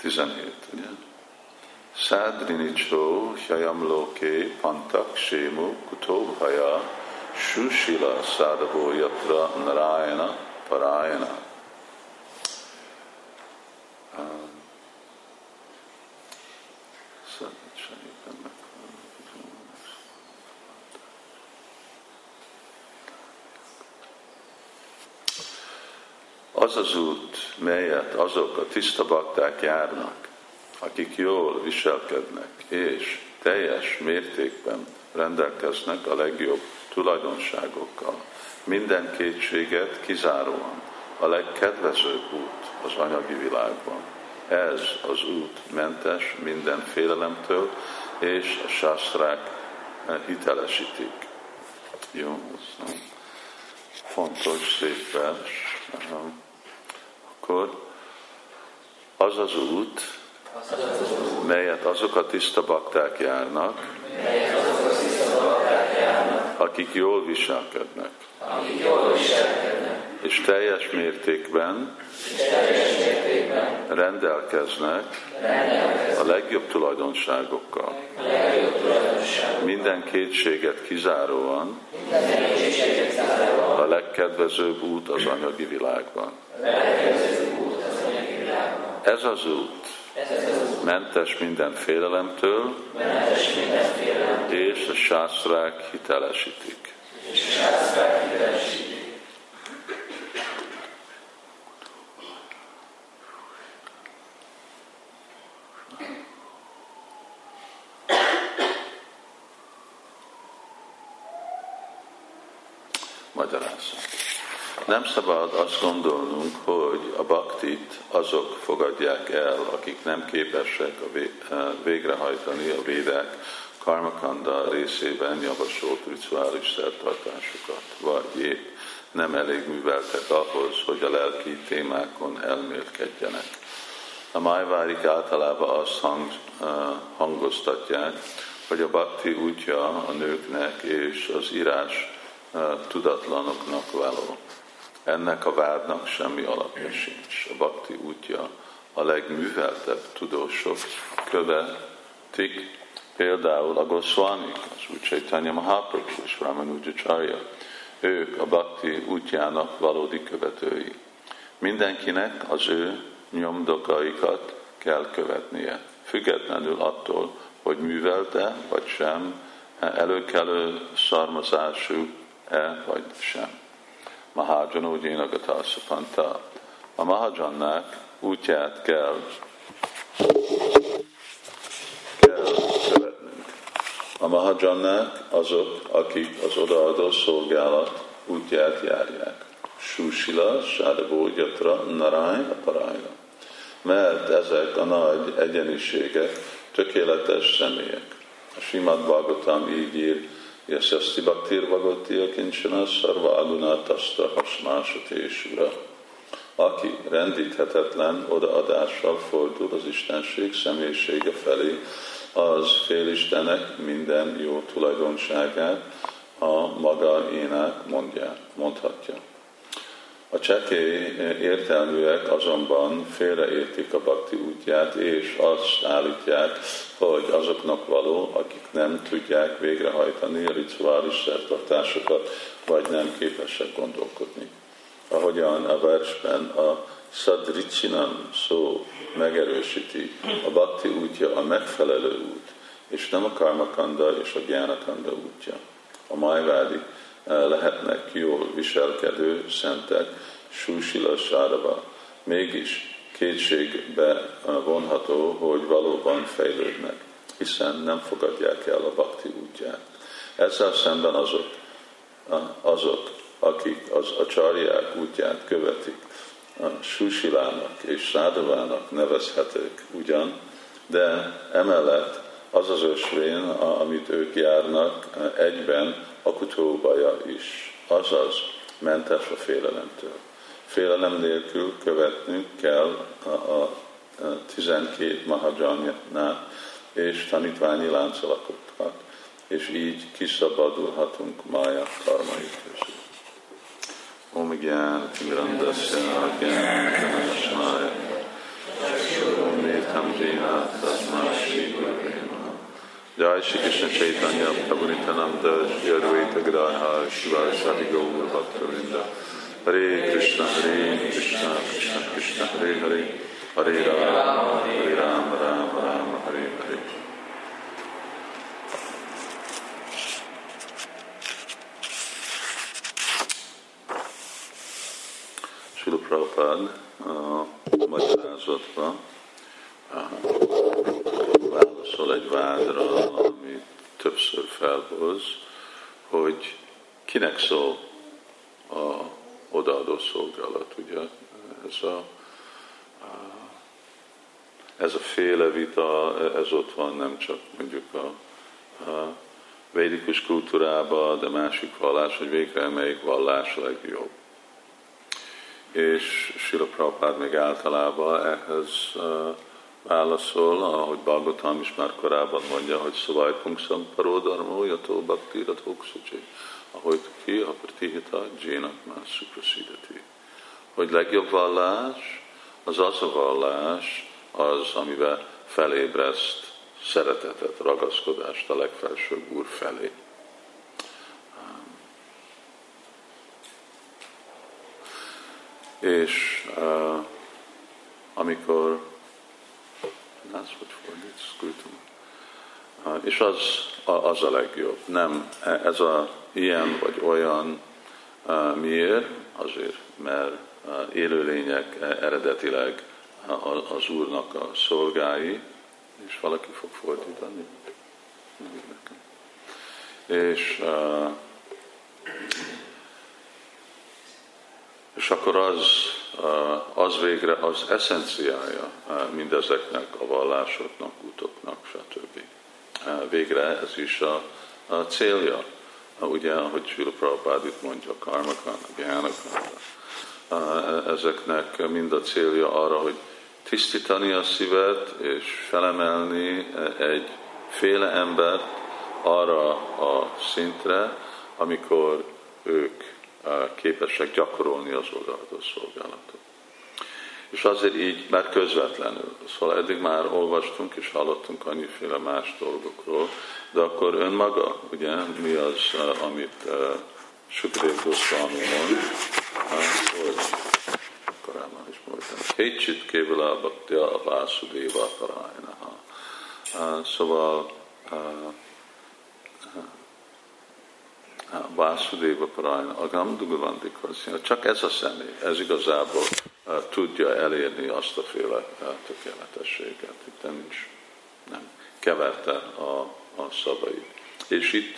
17, ugye? Hyayamloké, Pantak, Sému, Kutóbhaja, Susila, Szádavó, Yatra, Narayana, Parayana. Az az út, melyet azok a tiszta bakták járnak, akik jól viselkednek, és teljes mértékben rendelkeznek a legjobb tulajdonságokkal, minden kétséget kizáróan a legkedvezőbb út az anyagi világban. Ez az út mentes minden félelemtől, és a sászrák hitelesítik. Jó, fontos, szép vers. Akkor az az út, melyet azok a tiszta bakták járnak, akik jól viselkednek, és teljes mértékben, rendelkeznek, a legjobb tulajdonságokkal. Minden kétséget kizáróan, a legkedvezőbb út az anyagi világban. Ez az út mentes minden félelemtől, és a sászrák hitelesítik. Magyarázat. Nem szabad azt gondolnunk, hogy a baktit azok fogadják el, akik nem képesek a eh, végrehajtani a védek karmakanda részében javasolt rituális szertartásokat, vagy épp nem elég műveltek ahhoz, hogy a lelki témákon elmélkedjenek. A májvárik általában azt hang, hangoztatják, hogy a bakti útja a nőknek és az írás tudatlanoknak való. Ennek a vádnak semmi alapja sincs. A bakti útja a legműveltebb tudósok követik, például a Goswami, az úgy Chaitanya Mahaprabhu és Ramanujacharya. Ők a bakti útjának valódi követői. Mindenkinek az ő nyomdokaikat kell követnie, függetlenül attól, hogy művelte vagy sem, előkelő szarmazású-e vagy sem. Mahajanó Jénagatasa Panta. A Mahajannák útját kell, kell követnünk. A Mahajannák azok, akik az odaadó szolgálat útját járják. Susila, Sádabó, Gyatra, Narájna, Parájna. Mert ezek a nagy egyeniségek tökéletes személyek. A Simad Bhagavatam így ír, Yasasti Bhaktir Bhagavati Akincsana Sarva Aguna Tasta Hasmásatésura. Aki rendíthetetlen odaadással fordul az Istenség személyisége felé, az félistenek minden jó tulajdonságát a maga ének mondja, mondhatja. A csekély értelműek azonban félreértik a bakti útját, és azt állítják, hogy azoknak való, akik nem tudják végrehajtani a rituális szertartásokat, vagy nem képesek gondolkodni. Ahogyan a versben a Sadricsinam szó megerősíti, a bakti útja a megfelelő út, és nem a karmakanda és a gyánakanda útja. A majvádi lehetnek jól viselkedő szentek, súsila sáraba. Mégis kétségbe vonható, hogy valóban fejlődnek, hiszen nem fogadják el a bakti útját. Ezzel szemben azok, azok akik az a csarják útját követik, a susilának és szádavának nevezhetők ugyan, de emellett az az ösvény, amit ők járnak, egyben akutóbaja is, azaz mentes a félelemtől. Félelem nélkül követnünk kell a, a 12 mahajanyánál és tanítványi láncolakokat, és így kiszabadulhatunk mája karmai közül. Om Gyán, Grandasya, Gyán, Om જય શ્રી કૃષ્ણ ચૈતન્ય પ્રભુ નિત્યાનંદ શ્રી અદ્વૈત ગ્રહ શિવાય સારી ગૌર ભક્તવૃંદ હરે કૃષ્ણ હરે કૃષ્ણ કૃષ્ણ કૃષ્ણ હરે હરે હરે રામ હરે રામ રામ રામ હરે હરે Srila Prabhupada, uh, magyarázatban, uh, vádra, ami többször felhoz, hogy kinek szól a odaadó szolgálat, ugye? Ez a, ez a féle vita, ez ott van nem csak mondjuk a, a védikus kultúrában, de másik vallás, hogy végre melyik vallás a legjobb. És Sila Prabhupád még általában ehhez válaszol, ahogy Bhagavatam is már korábban mondja, hogy szavai pungsam paródarmó, jató bhakti rathóksacsi, ahogy ki, a pratihita, jénak már szuprasidati. Hogy legjobb vallás, az az a vallás, az, amivel felébreszt szeretetet, ragaszkodást a legfelsőbb Úr felé. És uh, amikor ez hogy fordít, uh, és az, az a legjobb. Nem ez a ilyen vagy olyan, uh, miért? Azért, mert uh, élőlények eredetileg az Úrnak a szolgái, és valaki fog fordítani. És, és akkor az, az végre az eszenciája mindezeknek a vallásoknak, útoknak, stb. Végre ez is a, a célja. Ugye, ahogy Srila Prabhupád itt mondja, a karmakan, gyánakan, ezeknek mind a célja arra, hogy tisztítani a szívet és felemelni egy féle embert arra a szintre, amikor ők képesek gyakorolni az odaadó szolgálatot. És azért így, mert közvetlenül. Szóval eddig már olvastunk és hallottunk annyiféle más dolgokról, de akkor önmaga, ugye, mi az, amit Sukadév Goswami mond, hogy Kétsit kévela bhaktya a Vásudéva Parajnaha. Szóval Vásudéva Parajna, Agam Dugavantikhoz. Csak ez a személy, ez igazából tudja elérni azt a féle tökéletességet. Itt nincs, nem keverte a, a szavait. És itt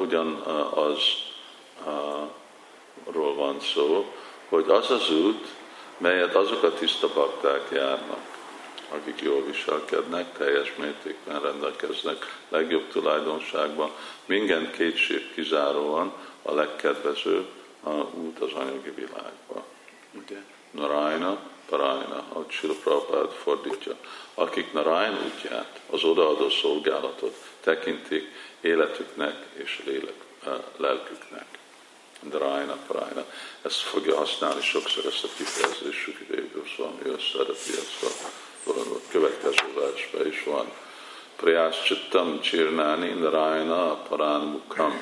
ugyan az ról van szó, hogy az az út, melyet azok a tiszta bakták járnak, akik jól viselkednek, teljes mértékben rendelkeznek, legjobb tulajdonságban, minden kétség kizáróan a legkedvezőbb a út az anyagi világba. Ugye? Narayana, Parayana, ahogy Sila Prabhupád fordítja, akik Narayana útját, az odaadó szolgálatot tekintik életüknek és lélek, eh, lelküknek. Drájna, Parájna. Ezt fogja használni sokszor ezt a kifejezést, Sukidev Goswami összerepi ezt a következő versben is van. Priyás Chittam Csirnáni Narayana Parán Mukham.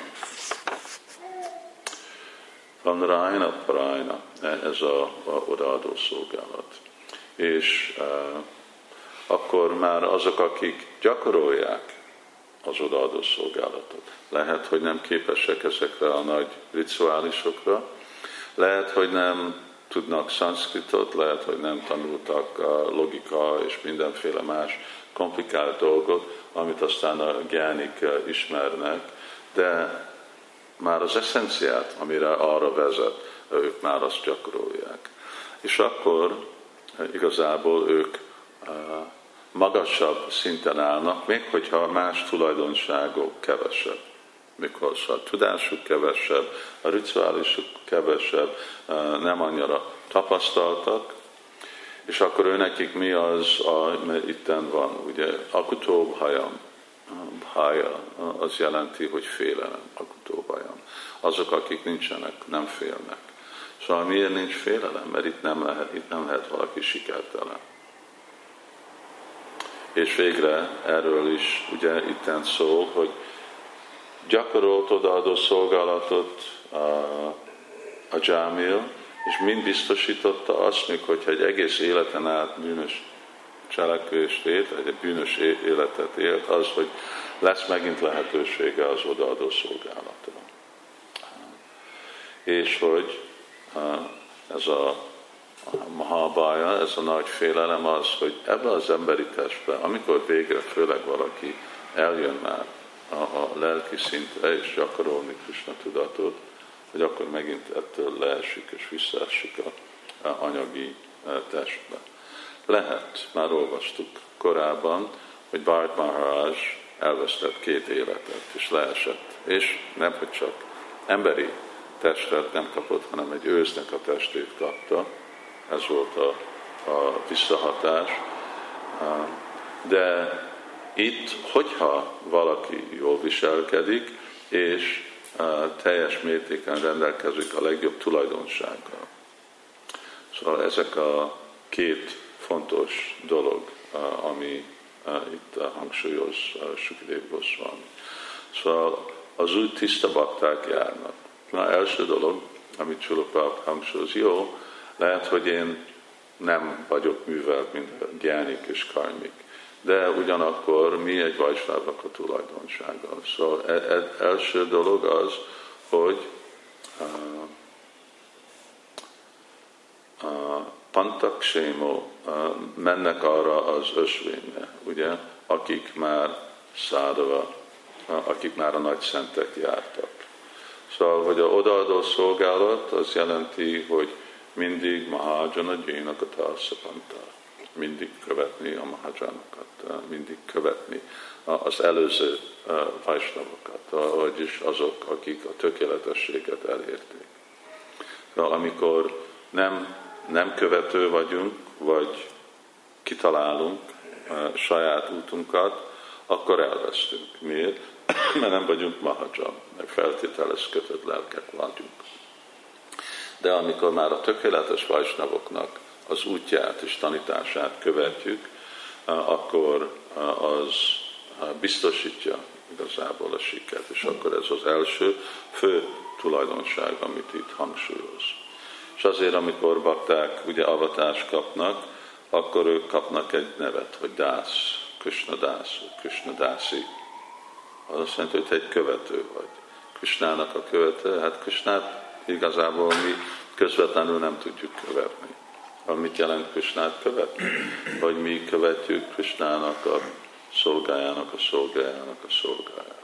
Van Narayana Parayana, ez a, a odaadó szolgálat. És uh, akkor már azok, akik gyakorolják az odaadó szolgálatot. Lehet, hogy nem képesek ezekre a nagy rituálisokra, lehet, hogy nem tudnak szanszkritot, lehet, hogy nem tanultak logika és mindenféle más komplikált dolgot, amit aztán a gyánik ismernek, de már az eszenciát, amire arra vezet, ők már azt gyakorolják. És akkor igazából ők magasabb szinten állnak, még hogyha más tulajdonságok kevesebb. Mikor a tudásuk kevesebb, a rituálisuk kevesebb, nem annyira tapasztaltak, és akkor ő nekik mi az, a, mert itten van, ugye, akutó hajam, haja, az jelenti, hogy félelem, akutó hajam. Azok, akik nincsenek, nem félnek. Szóval miért nincs félelem? Mert itt nem lehet, itt nem lehet valaki sikertelen és végre erről is ugye itten szól, hogy gyakorolt odaadó szolgálatot a, a Jamil, és mind biztosította azt, még hogyha egy egész életen át bűnös cselekvést élt, egy bűnös életet élt, az, hogy lesz megint lehetősége az odaadó szolgálatra. És hogy ez a mahabája, ez a nagy félelem az, hogy ebbe az emberi testbe, amikor végre főleg valaki eljön már a, a lelki szintre és gyakorolni Krishna tudatot, hogy akkor megint ettől leesik és visszaesik a, a anyagi e, testbe. Lehet, már olvastuk korábban, hogy Bart Maharaj elvesztett két életet, és leesett. És nem, hogy csak emberi testet nem kapott, hanem egy ősznek a testét kapta. Ez volt a, a visszahatás. De itt, hogyha valaki jól viselkedik, és teljes mértéken rendelkezik a legjobb tulajdonsággal. Szóval ezek a két fontos dolog, ami itt hangsúlyoz Sukadev Goswami. Szóval az úgy tiszta bakták járnak. Na, első dolog, amit Csulopap hangsúlyoz, jó, lehet, hogy én nem vagyok művelt, mint gyánik és karmik, de ugyanakkor mi egy vajsnávnak a tulajdonsága. Szóval e, e, első dolog az, hogy uh, uh, pantak sémó uh, mennek arra az ösvényre, ugye, akik már szádava, uh, akik már a nagy szentek jártak. Szóval, hogy a odaadó szolgálat az jelenti, hogy mindig Mahajana Gyénak a Tarszapantát mindig követni a mahajanokat, mindig követni az előző vajsnavokat, vagyis azok, akik a tökéletességet elérték. De amikor nem, nem követő vagyunk, vagy kitalálunk saját útunkat, akkor elvesztünk. Miért? Mert nem vagyunk mahaja, meg feltételes kötött lelkek vagyunk. De amikor már a tökéletes vajsnavoknak az útját és tanítását követjük, akkor az biztosítja igazából a sikert. És akkor ez az első fő tulajdonság, amit itt hangsúlyoz. És azért, amikor bakták ugye avatást kapnak, akkor ők kapnak egy nevet, hogy dász, Krishna dász, Krishna dászi. Az azt jelenti, hogy te egy követő vagy. Krishnának a követő, hát Krishnát igazából mi közvetlenül nem tudjuk követni mit jelent Krisnát követni? Vagy mi követjük Krisnának a szolgájának a szolgájának a szolgájának.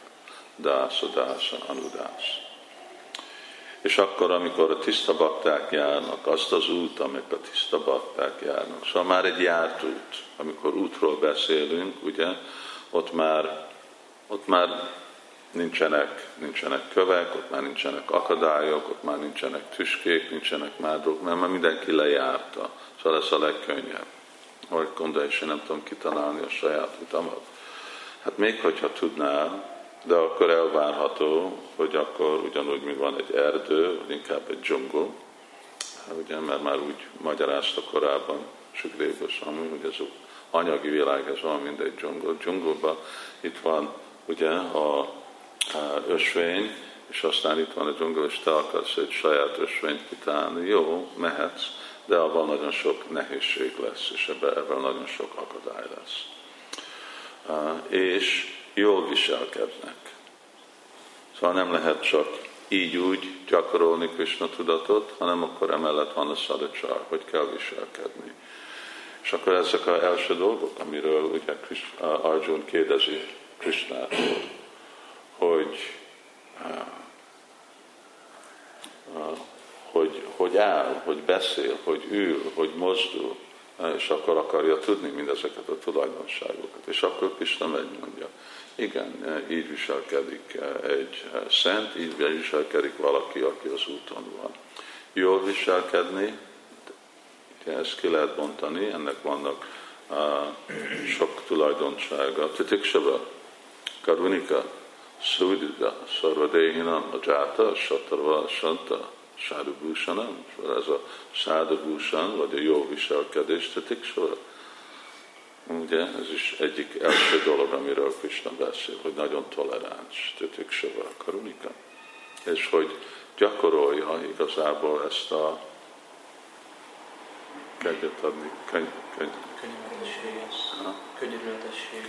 Dásza, dásza, anudász. És akkor, amikor a tiszta bakták járnak, azt az út, amik a tiszta bakták járnak, szóval már egy járt út, amikor útról beszélünk, ugye, ott már, ott már nincsenek, nincsenek kövek, ott már nincsenek akadályok, ott már nincsenek tüskék, nincsenek mádok, mert már mindenki lejárta. Szóval ez a legkönnyebb. Hogy gondolj, és én nem tudom kitalálni a saját utamat. Hát még hogyha tudnál, de akkor elvárható, hogy akkor ugyanúgy, mint van egy erdő, vagy inkább egy dzsungó, hát ugye, mert már úgy magyarázta korábban Sugrévos, ami, hogy az anyagi világ, ez van, mint egy dzsungó. Dzsungóban itt van ugye a ösvény, és aztán itt van a dzsungel, és te akarsz egy saját ösvényt kitálni, jó, mehetsz, de abban nagyon sok nehézség lesz, és ebben, ebben nagyon sok akadály lesz. És jól viselkednek. Szóval nem lehet csak így úgy gyakorolni Krishna tudatot, hanem akkor emellett van a szadacsar, hogy kell viselkedni. És akkor ezek az első dolgok, amiről ugye Arjun kérdezi Krishnától, hogy, hogy, hogy áll, hogy beszél, hogy ül, hogy mozdul, és akkor akarja tudni mindezeket a tulajdonságokat. És akkor Krishna megmondja, igen, így viselkedik egy szent, így viselkedik valaki, aki az úton van. Jól viselkedni, ezt ki lehet bontani, ennek vannak uh, sok tulajdonsága. Titiksava, karunika, Sudida, Sarvadehinam, a Játa, Satarva, Santa, Sádubúsanam, ez a Sádubúsan, vagy a jó viselkedés, tetik sor. Ugye ez is egyik első dolog, amiről Krishna beszél, hogy nagyon toleráns, tütük a karunika, és hogy gyakorolja igazából ezt a kegyet adni, köny, köny, könyörületességet.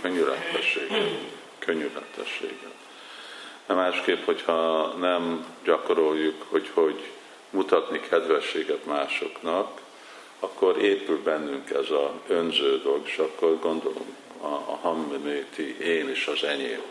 Könyörületességet. De másképp, hogyha nem gyakoroljuk, hogy hogy mutatni kedvességet másoknak, akkor épül bennünk ez a önző dolog, és akkor gondolom a, a hammenéti én is az enyém.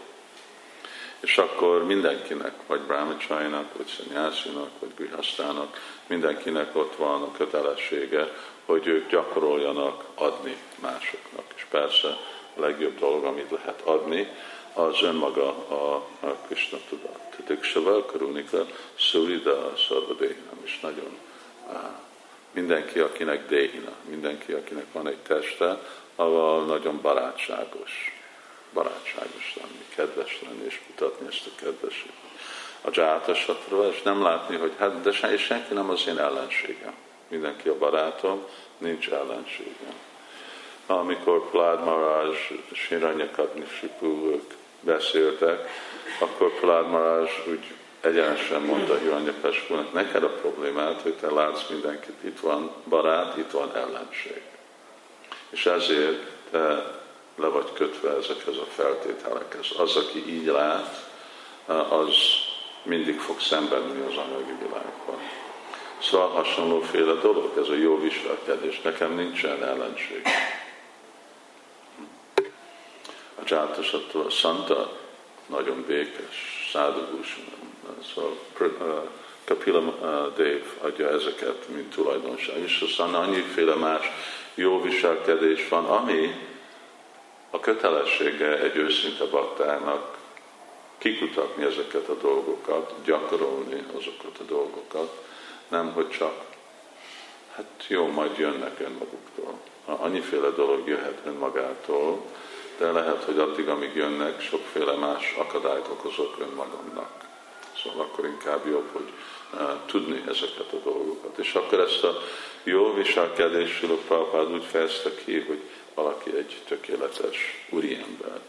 És akkor mindenkinek, vagy Brahmacsajnak, vagy Szanyászinak, vagy Grihasztának, mindenkinek ott van a kötelessége, hogy ők gyakoroljanak adni másoknak. És persze a legjobb dolog, amit lehet adni, az önmaga a, a Krishna tudat. Diksava, Karunika, Surida, Sarvadéham is nagyon mindenki, akinek déhina, mindenki, akinek van egy teste, avval nagyon barátságos, barátságos lenni, kedves lenni, és mutatni ezt a kedvességet. A dzsátasatról, és nem látni, hogy hát, de sen, és senki nem az én ellenségem. Mindenki a barátom, nincs ellenségem. Amikor Plád Marázs, Siranyakadni Sipu, ők beszéltek, akkor Plád Marázs úgy egyenesen mondta Hiranyakaspunak, neked a problémát, hogy te látsz mindenkit, itt van barát, itt van ellenség. És ezért te le vagy kötve ezekhez a feltételekhez. Az, aki így lát, az mindig fog szenvedni az anyagi világban. Szóval hasonlóféle dolog, ez a jó viselkedés. Nekem nincsen ellenség. A csátosattól a szanta nagyon békes, szádugús, Szóval Kapila Dev adja ezeket, mint tulajdonság. És aztán annyiféle más jó viselkedés van, ami a kötelessége egy őszinte baktának kikutatni ezeket a dolgokat, gyakorolni azokat a dolgokat, nem hogy csak, hát jó, majd jönnek önmaguktól. Annyiféle dolog jöhet önmagától, de lehet, hogy addig, amíg jönnek, sokféle más akadályt okozok önmagamnak. Szóval akkor inkább jobb, hogy uh, tudni ezeket a dolgokat. És akkor ezt a jó viselkedés Prabhupád úgy fejezte ki, hogy valaki egy tökéletes úriember.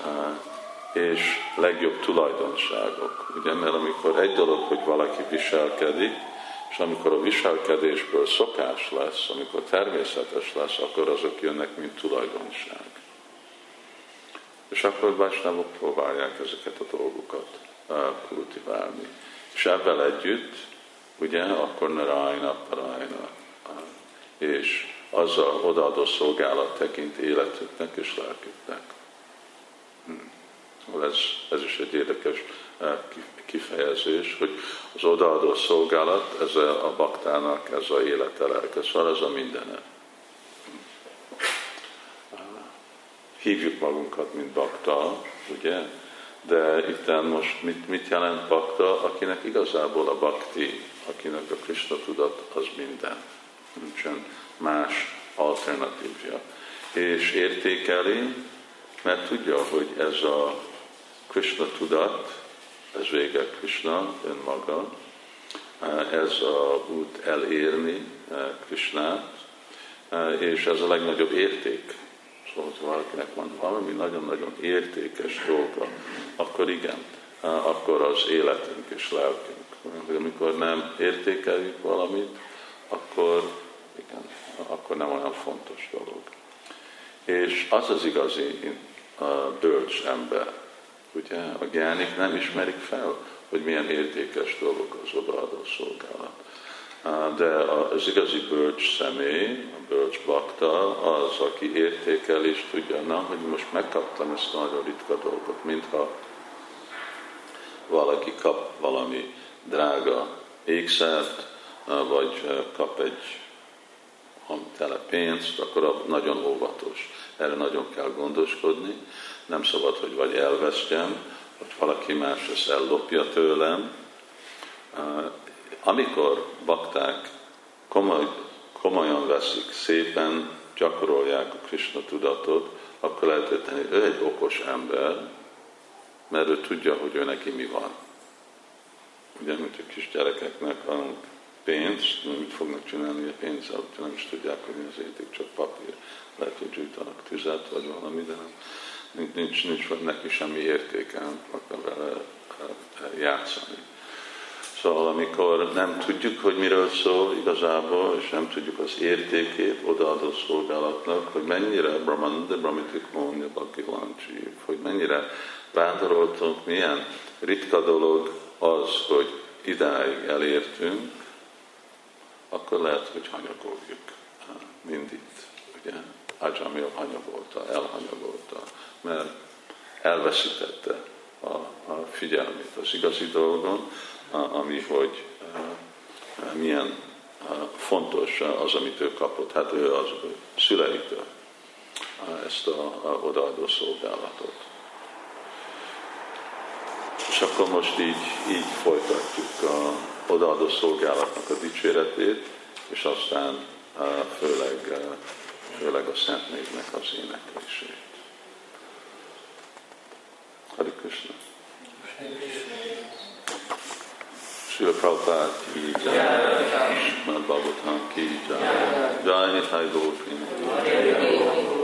Uh, és legjobb tulajdonságok. Ugye, mert amikor egy dolog, hogy valaki viselkedik, és amikor a viselkedésből szokás lesz, amikor természetes lesz, akkor azok jönnek, mint tulajdonság. És akkor Vásnávok próbálják ezeket a dolgokat kultiválni. És ebben együtt, ugye, akkor Narayana, Parayana, és azzal odaadó szolgálat tekint életüknek és lelküknek. Hm. Ez, ez is egy érdekes kifejezés, hogy az odaadó szolgálat, ez a baktának, ez a élete lelke, szóval ez a mindene. Hívjuk magunkat, mint bakta, ugye? De itt most mit, mit jelent bakta? Akinek igazából a bakti, akinek a Krishna tudat az minden. Nincsen más alternatívja. És értékeli, mert tudja, hogy ez a Krishna tudat, ez vége Krishna önmaga, ez a út elérni Krishnát, és ez a legnagyobb érték Ha valakinek van valami nagyon-nagyon értékes dolga, akkor igen, akkor az életünk és lelkünk. Amikor nem értékeljük valamit, akkor, igen, akkor nem olyan fontos dolog. És az az igazi a bölcs ember, ugye, a gyánik nem ismerik fel, hogy milyen értékes dolog az odaadó szolgálat de az igazi bölcs személy, a bölcs bakta, az, aki értékel és tudja, na, hogy most megkaptam ezt a nagyon ritka dolgot, mintha valaki kap valami drága ékszert, vagy kap egy tele pénzt, akkor nagyon óvatos. Erre nagyon kell gondoskodni. Nem szabad, hogy vagy elvesztem, vagy valaki más ezt ellopja tőlem, amikor bakták komoly, komolyan veszik, szépen gyakorolják a Krishna tudatot, akkor lehet tenni, ő egy okos ember, mert ő tudja, hogy ő neki mi van. Ugye, mint a kisgyerekeknek, pénzt, mit fognak csinálni a pénzzel, hogyha nem is tudják, hogy mi az érték, csak papír. Lehet, hogy gyújtanak tüzet, vagy valami, de nem, nincs, nincs, nincs neki semmi értéke, akar vele játszani. Szóval amikor nem tudjuk, hogy miről szól igazából, és nem tudjuk az értékét odaadó szolgálatnak, hogy mennyire Brahmanda, Brahmitik Mónia, Bhakti hogy mennyire vándoroltunk, milyen ritka dolog az, hogy idáig elértünk, akkor lehet, hogy hanyagoljuk mindig. Ugye Ajamil hanyagolta, elhanyagolta, mert elveszítette a, a figyelmét az igazi dolgon, ami, hogy milyen fontos az, amit ő kapott. Hát ő az szüleitől ezt a, a odaadó szolgálatot. És akkor most így, így folytatjuk a odaadó szolgálatnak a dicséretét, és aztán főleg, főleg a Szent Névnek az éneklését. Hare Krishna. Srila Prabhupada ki jai, Shrimad Bhagavatam ki jai, Jai Nitai Gaur